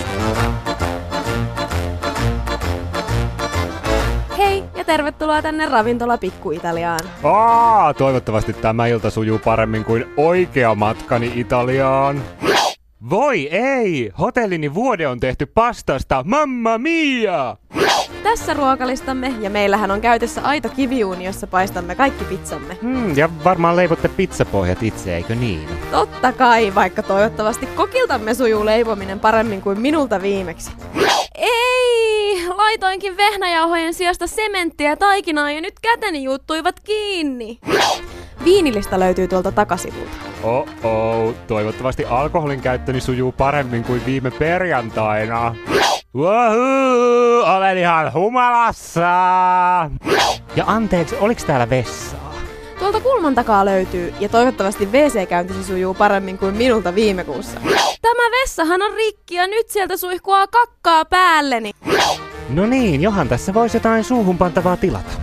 Hei ja tervetuloa tänne Ravintola Pikku Italiaan. Aa, toivottavasti tämä ilta sujuu paremmin kuin oikea matkani Italiaan. Voi ei! Hotellini vuode on tehty pastasta, mamma mia! Tässä ruokalistamme ja meillähän on käytössä aito kiviuuni, jossa paistamme kaikki pizzamme. Hmm, ja varmaan leivotte pizzapohjat itse, eikö niin? Totta kai, vaikka toivottavasti kokiltamme sujuu leipominen paremmin kuin minulta viimeksi. Ei! Laitoinkin vehnäjauhojen sijasta sementtiä taikinaan ja nyt käteni juuttuivat kiinni. Viinilista löytyy tuolta takasivulta. Oh-oh, toivottavasti alkoholin käyttöni sujuu paremmin kuin viime perjantaina. Wahoo, olen ihan humalassa! Ja anteeksi, oliks täällä vessaa? Tuolta kulman takaa löytyy, ja toivottavasti WC-käyntisi sujuu paremmin kuin minulta viime kuussa. Tämä vessahan on rikki ja nyt sieltä suihkuaa kakkaa päälleni. No niin, johan tässä voisi jotain suuhun pantavaa tilata.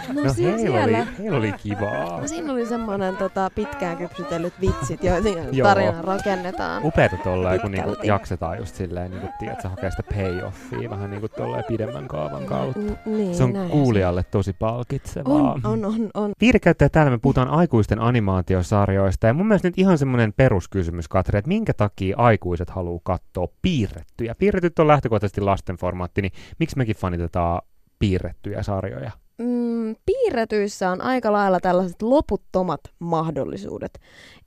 No, No si- heillä siellä. oli, heillä oli kivaa. No, siinä oli semmoinen tota, pitkään kypsytellyt vitsit, Joo. tarina rakennetaan. Upeeta tolleen, kun niinku jaksetaan just silleen, niinku, tiedät, sä hakee sitä payoffia vähän niinku tolleen pidemmän kaavan kautta. N- niin, Se on kuulijalle tosi palkitsevaa. On, on, on, on. Viihdekäyttäjä täällä me puhutaan aikuisten animaatiosarjoista ja mun mielestä nyt ihan semmoinen peruskysymys, Katri, että minkä takia aikuiset haluaa katsoa piirrettyjä? Piirretyt on lähtökohtaisesti lasten formaatti, niin miksi mekin fanitetaan piirrettyjä sarjoja? Mm, piirretyissä on aika lailla tällaiset loputtomat mahdollisuudet.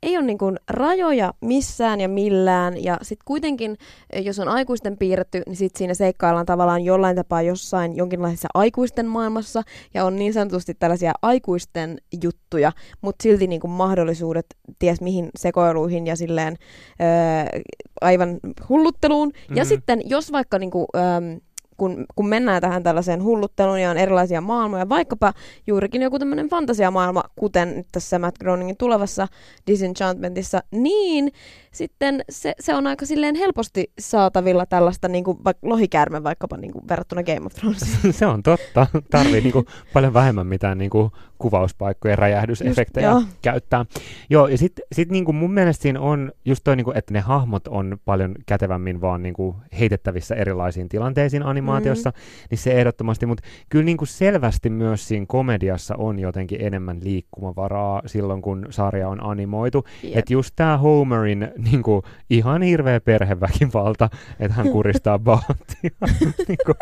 Ei ole niin kuin rajoja missään ja millään, ja sitten kuitenkin, eh, jos on aikuisten piirretty, niin sitten siinä seikkaillaan tavallaan jollain tapaa jossain jonkinlaisessa aikuisten maailmassa, ja on niin sanotusti tällaisia aikuisten juttuja, mutta silti niin kuin mahdollisuudet ties mihin sekoiluihin ja silleen öö, aivan hullutteluun. Mm-hmm. Ja sitten jos vaikka niin kuin, öö, kun, kun mennään tähän tällaiseen hullutteluun ja on erilaisia maailmoja, vaikkapa juurikin joku tämmöinen fantasiamaailma, kuten tässä Matt Groeningin tulevassa Disenchantmentissa, niin sitten se, se on aika silleen helposti saatavilla tällaista niin kuin vaikka lohikäärme vaikkapa niin kuin verrattuna Game of Thronesiin. Se on totta. Tarvii niinku paljon vähemmän mitään niinku kuvauspaikkoja ja räjähdysefektejä joo. käyttää. Joo, ja sitten sit niinku mun mielestä siinä on just toi, niinku, että ne hahmot on paljon kätevämmin vaan niinku heitettävissä erilaisiin tilanteisiin animaatiossa, mm. niin se ehdottomasti, mutta kyllä niinku selvästi myös siinä komediassa on jotenkin enemmän liikkumavaraa silloin, kun sarja on animoitu. Jep. Että just tämä Homerin niinku, ihan hirveä perheväkivalta, että hän kuristaa Bartia niinku,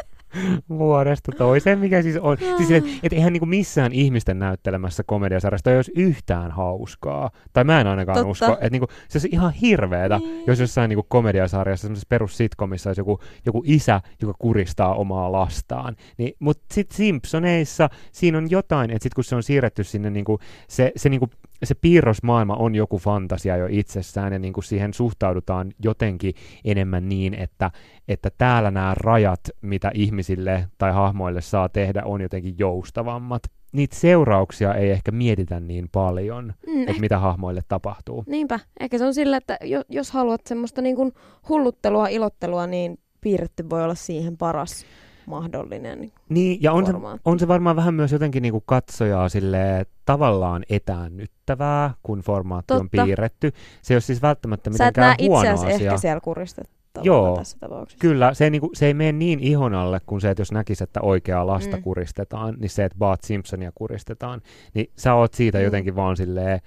vuodesta toiseen, mikä siis on. Siis, että et eihän niinku missään ihmisten näyttelemässä komediasarjasta ei olisi yhtään hauskaa. Tai mä en ainakaan Totta. usko. Että niinku, se olisi ihan hirveetä, Niin. jos jossain niinku komediasarjassa, semmoisessa perussitkomissa olisi joku, joku isä, joka kuristaa omaa lastaan. Niin, Mutta sitten Simpsoneissa siinä on jotain, että sitten kun se on siirretty sinne, niinku, se, se, niinku, se piirrosmaailma on joku fantasia jo itsessään ja niinku siihen suhtaudutaan jotenkin enemmän niin, että, että täällä nämä rajat, mitä ihmisille tai hahmoille saa tehdä, on jotenkin joustavammat. Niitä seurauksia ei ehkä mietitä niin paljon, Mm, että mitä hahmoille tapahtuu. Niinpä. Ehkä se on sillä, että jo, jos haluat semmoista niin kuin hulluttelua, ilottelua, niin piirretty voi olla siihen paras mahdollinen. Niin, ja on se, on se varmaan vähän myös jotenkin niinku katsojaa silleen tavallaan etäännyttävää, kun formaatti on Totta. piirretty. Se ei ole siis välttämättä Sä mitenkään huono asia. ehkä siellä kuristettavana Joo, tässä tapauksessa. Kyllä, se ei, niinku, se ei mene niin ihon alle kuin se, että jos näkisi, että oikeaa lasta Mm. kuristetaan, niin se, että Bart Simpsonia kuristetaan, niin sä oot siitä Mm. jotenkin vaan silleen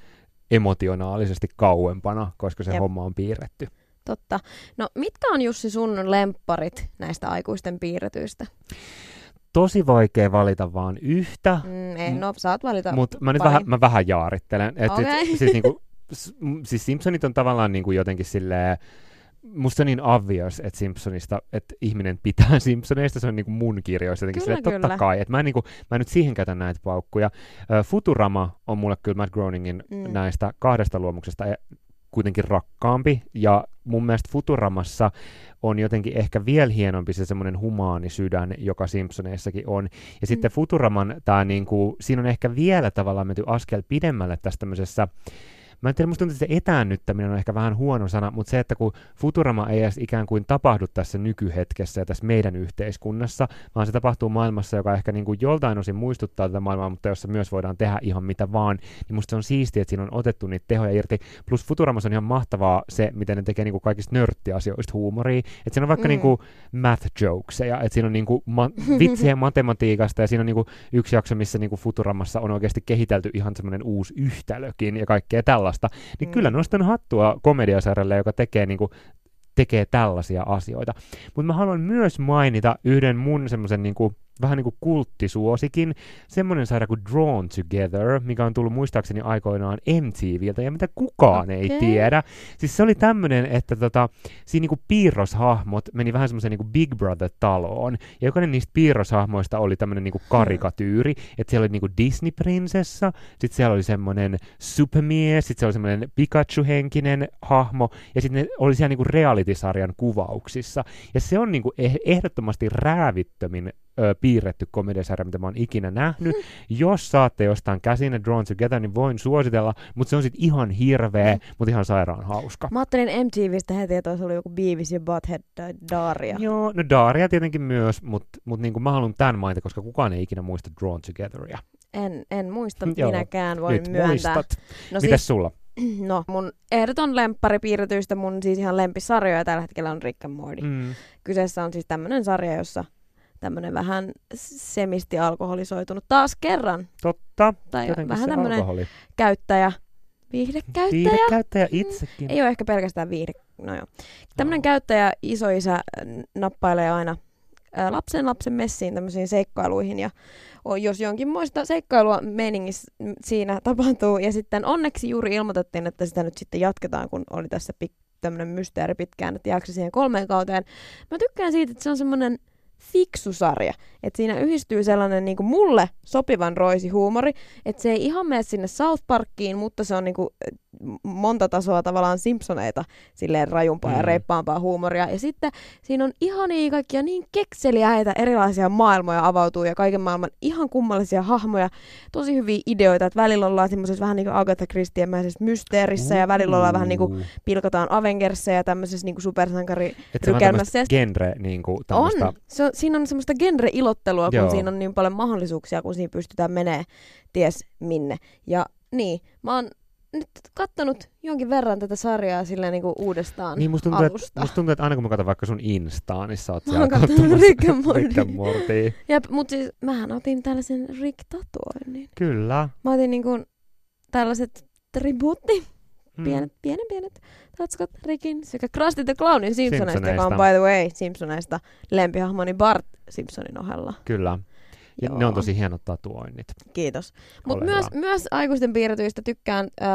emotionaalisesti kauempana, koska se Jep. homma on piirretty. Totta. No mitkä on Jussi sun lempparit näistä aikuisten piirretyistä? Tosi vaikea valita vaan yhtä, Mm, ei, no saat valita mutta mä nyt pari. vähän, mä vähän jaarittelen. Et, Okei. et, siis, niinku, siis Simpsonit on tavallaan niinku jotenkin silleen, musta on niin obvious, että Simpsonista, että ihminen pitää Simpsoneista, se on niinku mun kirjoissa jotenkin Kyllä, silleen, totta kai, että mä, en niinku, mä en nyt siihen käytä näitä paukkuja. Futurama on mulle kyllä Matt Groeningin Mm. näistä kahdesta luomuksesta kuitenkin rakkaampi, ja mun mielestä Futuramassa on jotenkin ehkä vielä hienompi se semmoinen humaani sydän, joka Simpsoneissakin on. Ja sitten Mm. Futuraman tämä niinku, siinä on ehkä vielä tavallaan menty askel pidemmälle tässä tämmöisessä Mä en tiedä, musta tuntuu, että se etäännyttäminen on ehkä vähän huono sana, mutta se, että kun Futurama ei edes ikään kuin tapahdu tässä nykyhetkessä ja tässä meidän yhteiskunnassa, vaan se tapahtuu maailmassa, joka ehkä niin kuin joltain osin muistuttaa tätä maailmaa, mutta jossa myös voidaan tehdä ihan mitä vaan, niin musta se on siistiä, että siinä on otettu niitä tehoja irti. Plus Futuramassa on ihan mahtavaa se, miten ne tekee niin kuin kaikista nörttiasioista huumoria. Että siinä on vaikka Mm. mm. niin kuin math jokeseja, että siinä on niin kuin ma- vitsiä matematiikasta ja siinä on niin kuin yksi jakso, missä niin kuin Futuramassa on oikeasti kehitelty ihan semmoinen uusi yhtälökin ja kaikkea tällaista. Niin Mm. kyllä nostan hattua komediasarjalle, joka tekee niin kuin tekee tällaisia asioita. Mutta mä haluan myös mainita yhden mun semmoisen niinku, vähän niin kuin kulttisuosikin, semmoinen sarja kuin Drawn Together, mikä on tullut muistaakseni aikoinaan MTVltä, ja mitä kukaan ei Okei. tiedä. Siis se oli tämmöinen, että tota, siinä niinku piirroshahmot meni vähän semmoiseen niinku Big Brother-taloon, ja jokainen niistä piirroshahmoista oli tämmöinen niinku karikatyyri, että siellä oli niinku Disney-prinsessa, sitten siellä oli semmoinen supermies, sitten siellä oli semmoinen Pikachu-henkinen hahmo, ja sitten ne oli siellä niinku reality-sarjan kuvauksissa. Ja se on niinku eh- ehdottomasti räävittömin ö, piirretty komediasarja, mitä mä oon ikinä nähnyt. Jos saatte jostain käsin Drawn Together, niin voin suositella, mutta se on sitten ihan hirveä, mutta ihan sairaan hauska. Mä ajattelin MTVstä heti, että se oli joku Beavis ja Butthead tai Daria. Joo, no Daria tietenkin myös, mutta mut niinku mä haluan tämän mainita, koska kukaan ei ikinä muista Drawn Togetheria. En, en muista Joo, minäkään, voin Nyt myöntää. muistat. No Mitäs sulla? siis, no, mun ehdoton lemppari piirretyistä, mun siis ihan lempisarjoja tällä hetkellä on Rick and Morty. Mm. Kyseessä on siis tämmönen sarja, jossa tämmönen vähän semisti alkoholisoitunut taas kerran, Totta. tai Jotenkin vähän se tämmönen alkoholi. käyttäjä, viihdekäyttäjä. Viihdekäyttäjä itsekin. Ei ole ehkä pelkästään viihde. No joo. Tämmöinen Joo. käyttäjä, isoisä, nappailee aina lapsen lapsen messiin tämmöisiin seikkailuihin ja jos jonkinmoista seikkailua meiningissä mm, siinä tapahtuu ja sitten onneksi juuri ilmoitettiin, että sitä nyt sitten jatketaan, kun oli tässä pik- tämmöinen mysteeri pitkään, että jääkö siihen kolmeen kauteen. Mä tykkään siitä, että se on semmoinen fiksu sarja. Että siinä yhdistyy sellainen niin mulle sopivan roisi-huumori, että se ei ihan mene sinne South Parkkiin, mutta se on niin monta tasoa tavallaan Simpsoneita silleen rajumpaa mm. ja Mm. reippaampaa huumoria. Ja sitten siinä on ihania kaikkia niin kekseliäitä erilaisia maailmoja avautuu ja kaiken maailman ihan kummallisia hahmoja. Tosi hyviä ideoita, että välillä ollaan semmoisessa vähän niin kuin Agatha Christie-mäisessä mysteerissä ja välillä ollaan vähän niin kuin pilkataan Avengersia ja tämmöisessä niin kuin supersankari rykelmässä. genre, niin kuin on. Se on. Siinä on semmoista genre-ilottelua, kun Joo. siinä on niin paljon mahdollisuuksia, kun siinä pystytään menee ties minne. Ja niin, mä oon nyt kattonut jonkin verran tätä sarjaa silleen niin kuin uudestaan Niin musta tuntuu, alusta. musta tuntuu, että aina kun mä katson vaikka sun Instaa, niin sä oot Mä siellä katsonut Rick and Morty. Rick. Jep, mut siis mähän otin tällaisen Rick-tatuoinnin. Kyllä. Mä otin niin kuin tällaiset tribuutti, Mm. pienet, pienen pienet tatskot Rickin sekä Krusty the Clownin Simpsoneista, joka on Simpsoneista. by the way Simpsoneista lempihahmoni Bart Simpsonin ohella. Kyllä. Ja Joo. ne on tosi hienot tatuoinnit. Kiitos. Mutta myös, hyvä. myös aikuisten piirretyistä tykkään, äh,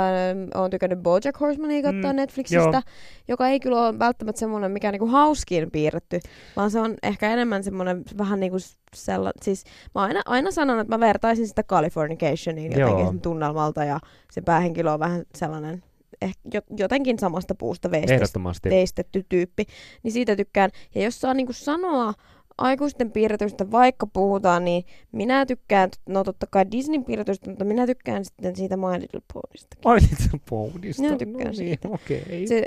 olen tykännyt Bojack Horsemania katsoa Mm, mm, Netflixistä, joo. joka ei kyllä ole välttämättä semmoinen, mikä niinku hauskin piirretty, vaan se on ehkä enemmän semmoinen vähän niinku sella, siis mä aina, aina sanon, että mä vertaisin sitä Californicationiin jotenkin sen tunnelmalta ja se päähenkilö on vähän sellainen ehkä jo- jotenkin samasta puusta veistetty, veistetty tyyppi, niin siitä tykkään. Ja jos saa niinku sanoa aikuisten piirretystä vaikka puhutaan, niin minä tykkään, no totta kai Disneyn piirretystä, mutta minä tykkään sitten siitä My Little Ponysta. Ai nyt Ponysta. Minä tykkään no niin, siitä. okei. Se,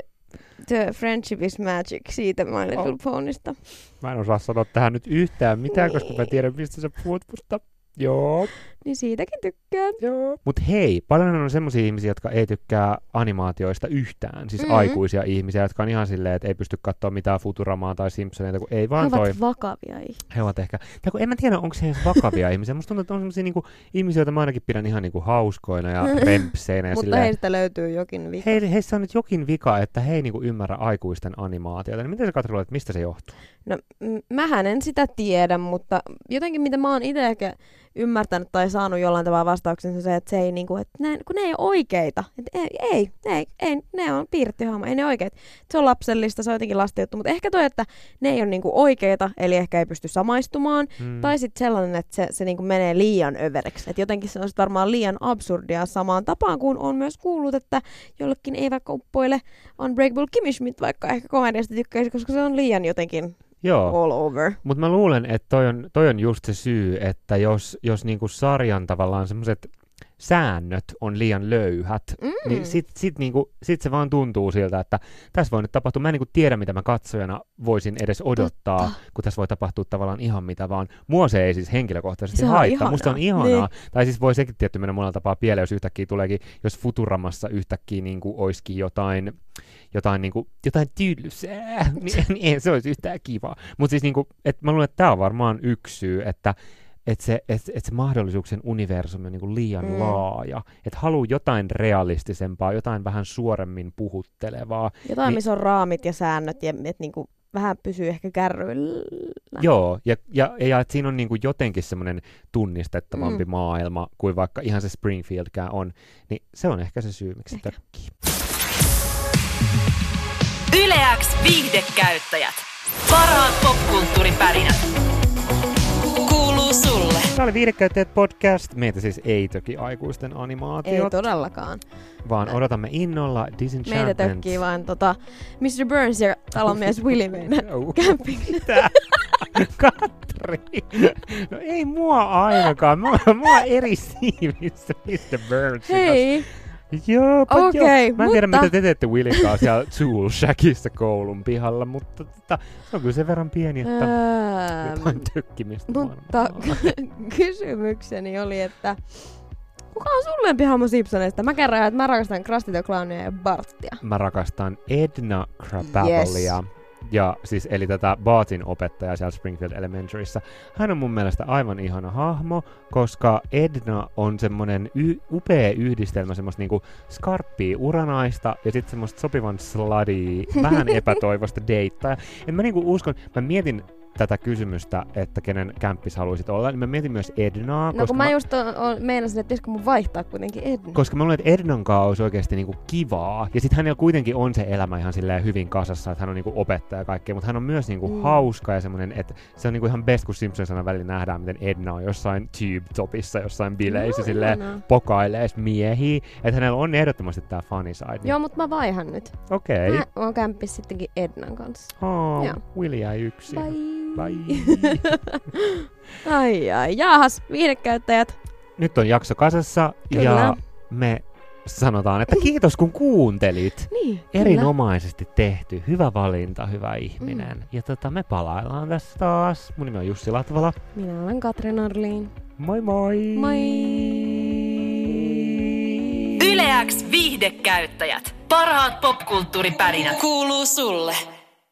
The Friendship is Magic siitä My Little Oh. Ponysta. Mä en osaa sanoa tähän nyt yhtään mitään, koska mä tiedän, mistä sä puhut, mutta joo. Niin siitäkin tykkään. Joo. Mut hei, paljon on semmoisia ihmisiä, jotka ei tykkää animaatioista yhtään. Siis Mhm. aikuisia ihmisiä, jotka on ihan silleen, että ei pysty katsoa mitään Futuramaa tai Simpsoneita, kun ei He vaan toi. ovat vakavia ihmisiä. He ovat ehkä, tai kun en mä tiedä, onko he edes vakavia ihmisiä. Musta tuntuu, että on sellaisia niinku, ihmisiä, joita mä ainakin pidän ihan niinku hauskoina ja rempseinä. Ja Mutta silleen, heistä löytyy jokin vika. he, heissä on nyt jokin vika, että he ei niinku ymmärrä aikuisten animaatiota. Niin miten sä Katri luulet, että mistä se johtuu? No, m- mähän en sitä tiedä, mutta jotenkin mitä mä oon itse ehkä ymmärtänyt tai saanut jollain tavalla vastauksen on se, että se ei niinku, että ne, kun ne ei ole oikeita. Et ei, ei, ei, ei, ne on piirtihahmo, ei ne oikeita. Se on lapsellista, se on jotenkin lasten juttu, mutta ehkä toi, että ne ei ole niinku oikeita, eli ehkä ei pysty samaistumaan. Mm. Tai sitten sellainen, että se, se niinku menee liian övereksi. Että jotenkin se on varmaan liian absurdia samaan tapaan, kun on myös kuullut, että jollekin ei vaikka uppoile Unbreakable Kimmy Schmidt vaikka ehkä komediasta tykkäisi, koska se on liian jotenkin Joo. all over. Mutta mä luulen, että toi on, toi on just se syy, että jos, jos niinku sarjan tavallaan semmoiset säännöt on liian löyhät, Mm. niin sit, sit, niinku, sit se vaan tuntuu siltä, että tässä voi nyt tapahtua. Mä en niinku tiedä, mitä mä katsojana voisin edes odottaa, Totta. kun tässä voi tapahtua tavallaan ihan mitä vaan. Mua se ei siis henkilökohtaisesti Se haittaa. ihanaa. Musta on ihanaa. Niin. Tai siis voi sekin tietty mennä monella tapaa pieleen, jos yhtäkkiä tuleekin, jos Futuramassa yhtäkkiä niinku oiskin jotain jotain, niinku, jotain tylsää, niin, niin ei se olisi yhtään kiva. Mutta siis niinku, et mä luulen, että tämä on varmaan yksi syy, että et se, et, et se mahdollisuuksien universumi on niinku liian Mm. laaja. Että haluaa jotain realistisempaa, jotain vähän suoremmin puhuttelevaa. Jotain, Niin- missä on raamit ja säännöt ja että niinku vähän pysyy ehkä kärryillä. Joo, ja, ja, ja että siinä on niinku jotenkin semmoinen tunnistettavampi Mm. mm. maailma kuin vaikka ihan se Springfieldkään on. Niin se on ehkä se syy, miksi Ehkä. se tökkii. Yleäks viihdekäyttäjät. Parhaat popkulttuuripärinät. Sulle. Tämä oli Viidekäyttäjät podcast. Meitä siis ei toki aikuisten Ei animaatiot, todellakaan. vaan odotamme innolla Disenchantment. Meitä tökkii vain tota, Mr. Burns ja talonmies Willy meidän camping. Mitä? Katri. No ei mua ainakaan. Mä oon eri siivissä Mr. Burns. Hei! Joo, Okei, joo. Mä en tiedä, mutta- mitä te teette Willin kanssa siellä Tool Shackissa koulun pihalla, mutta tota, se on kyllä sen verran pieni, että Ähm, jotain tökkimistä mutta kysymykseni oli, että kuka on sun lempihahmo Simpsoneista? Mä kerron, että mä rakastan Krusty the Clownia ja Bartia. Mä rakastan Edna Krabappelea. Yes. Ja siis, eli tätä Bartin opettajaa siellä Springfield Elementaryssa. Hän on mun mielestä aivan ihana hahmo, koska Edna on semmonen y- upea yhdistelmä semmoista niinku skarppia uranaista ja sitten semmoista sopivan sladia, vähän epätoivosta deittaa. En mä niinku uskon, mä mietin tätä kysymystä, että kenen kämppis haluaisit olla, niin mä mietin myös Ednaa, No koska kun mä just on, on, meinasin, että pitäisikö mun vaihtaa kuitenkin Edna. koska mä luulen, että Ednan kanssa olisi oikeasti niinku kivaa. Ja sitten hänellä kuitenkin on se elämä ihan silleen hyvin kasassa, että hän on niinku opettaja ja kaikkea, mutta hän on myös niinku Mm. hauska ja semmoinen, että se on niinku ihan best, kun Simpsons aina välillä nähdään, miten Edna on jossain tube-topissa, jossain bileissä No, silleen ihanaa. pokailee miehiä. Että hänellä on ehdottomasti tämä funny side. Niin, Joo, mutta mä vaihan nyt. Okei. Mä oon kämppis sittenkin Ednan kanssa. Oh. Willi jäi yksin. Bye. Bye. ai ai, jaahas, viihdekäyttäjät. Nyt on jakso kasassa Kyllä. ja me sanotaan, että kiitos kun kuuntelit. Niin, kyllä. Erinomaisesti tehty. Hyvä valinta, hyvä ihminen. Mm. Ja tota, me palaillaan tässä taas. Mun nimi on Jussi Latvala. Minä olen Katri Norliin. Moi moi! Moi! Yleäks viihdekäyttäjät. Parhaat popkulttuuripärinät. Kuuluu sulle.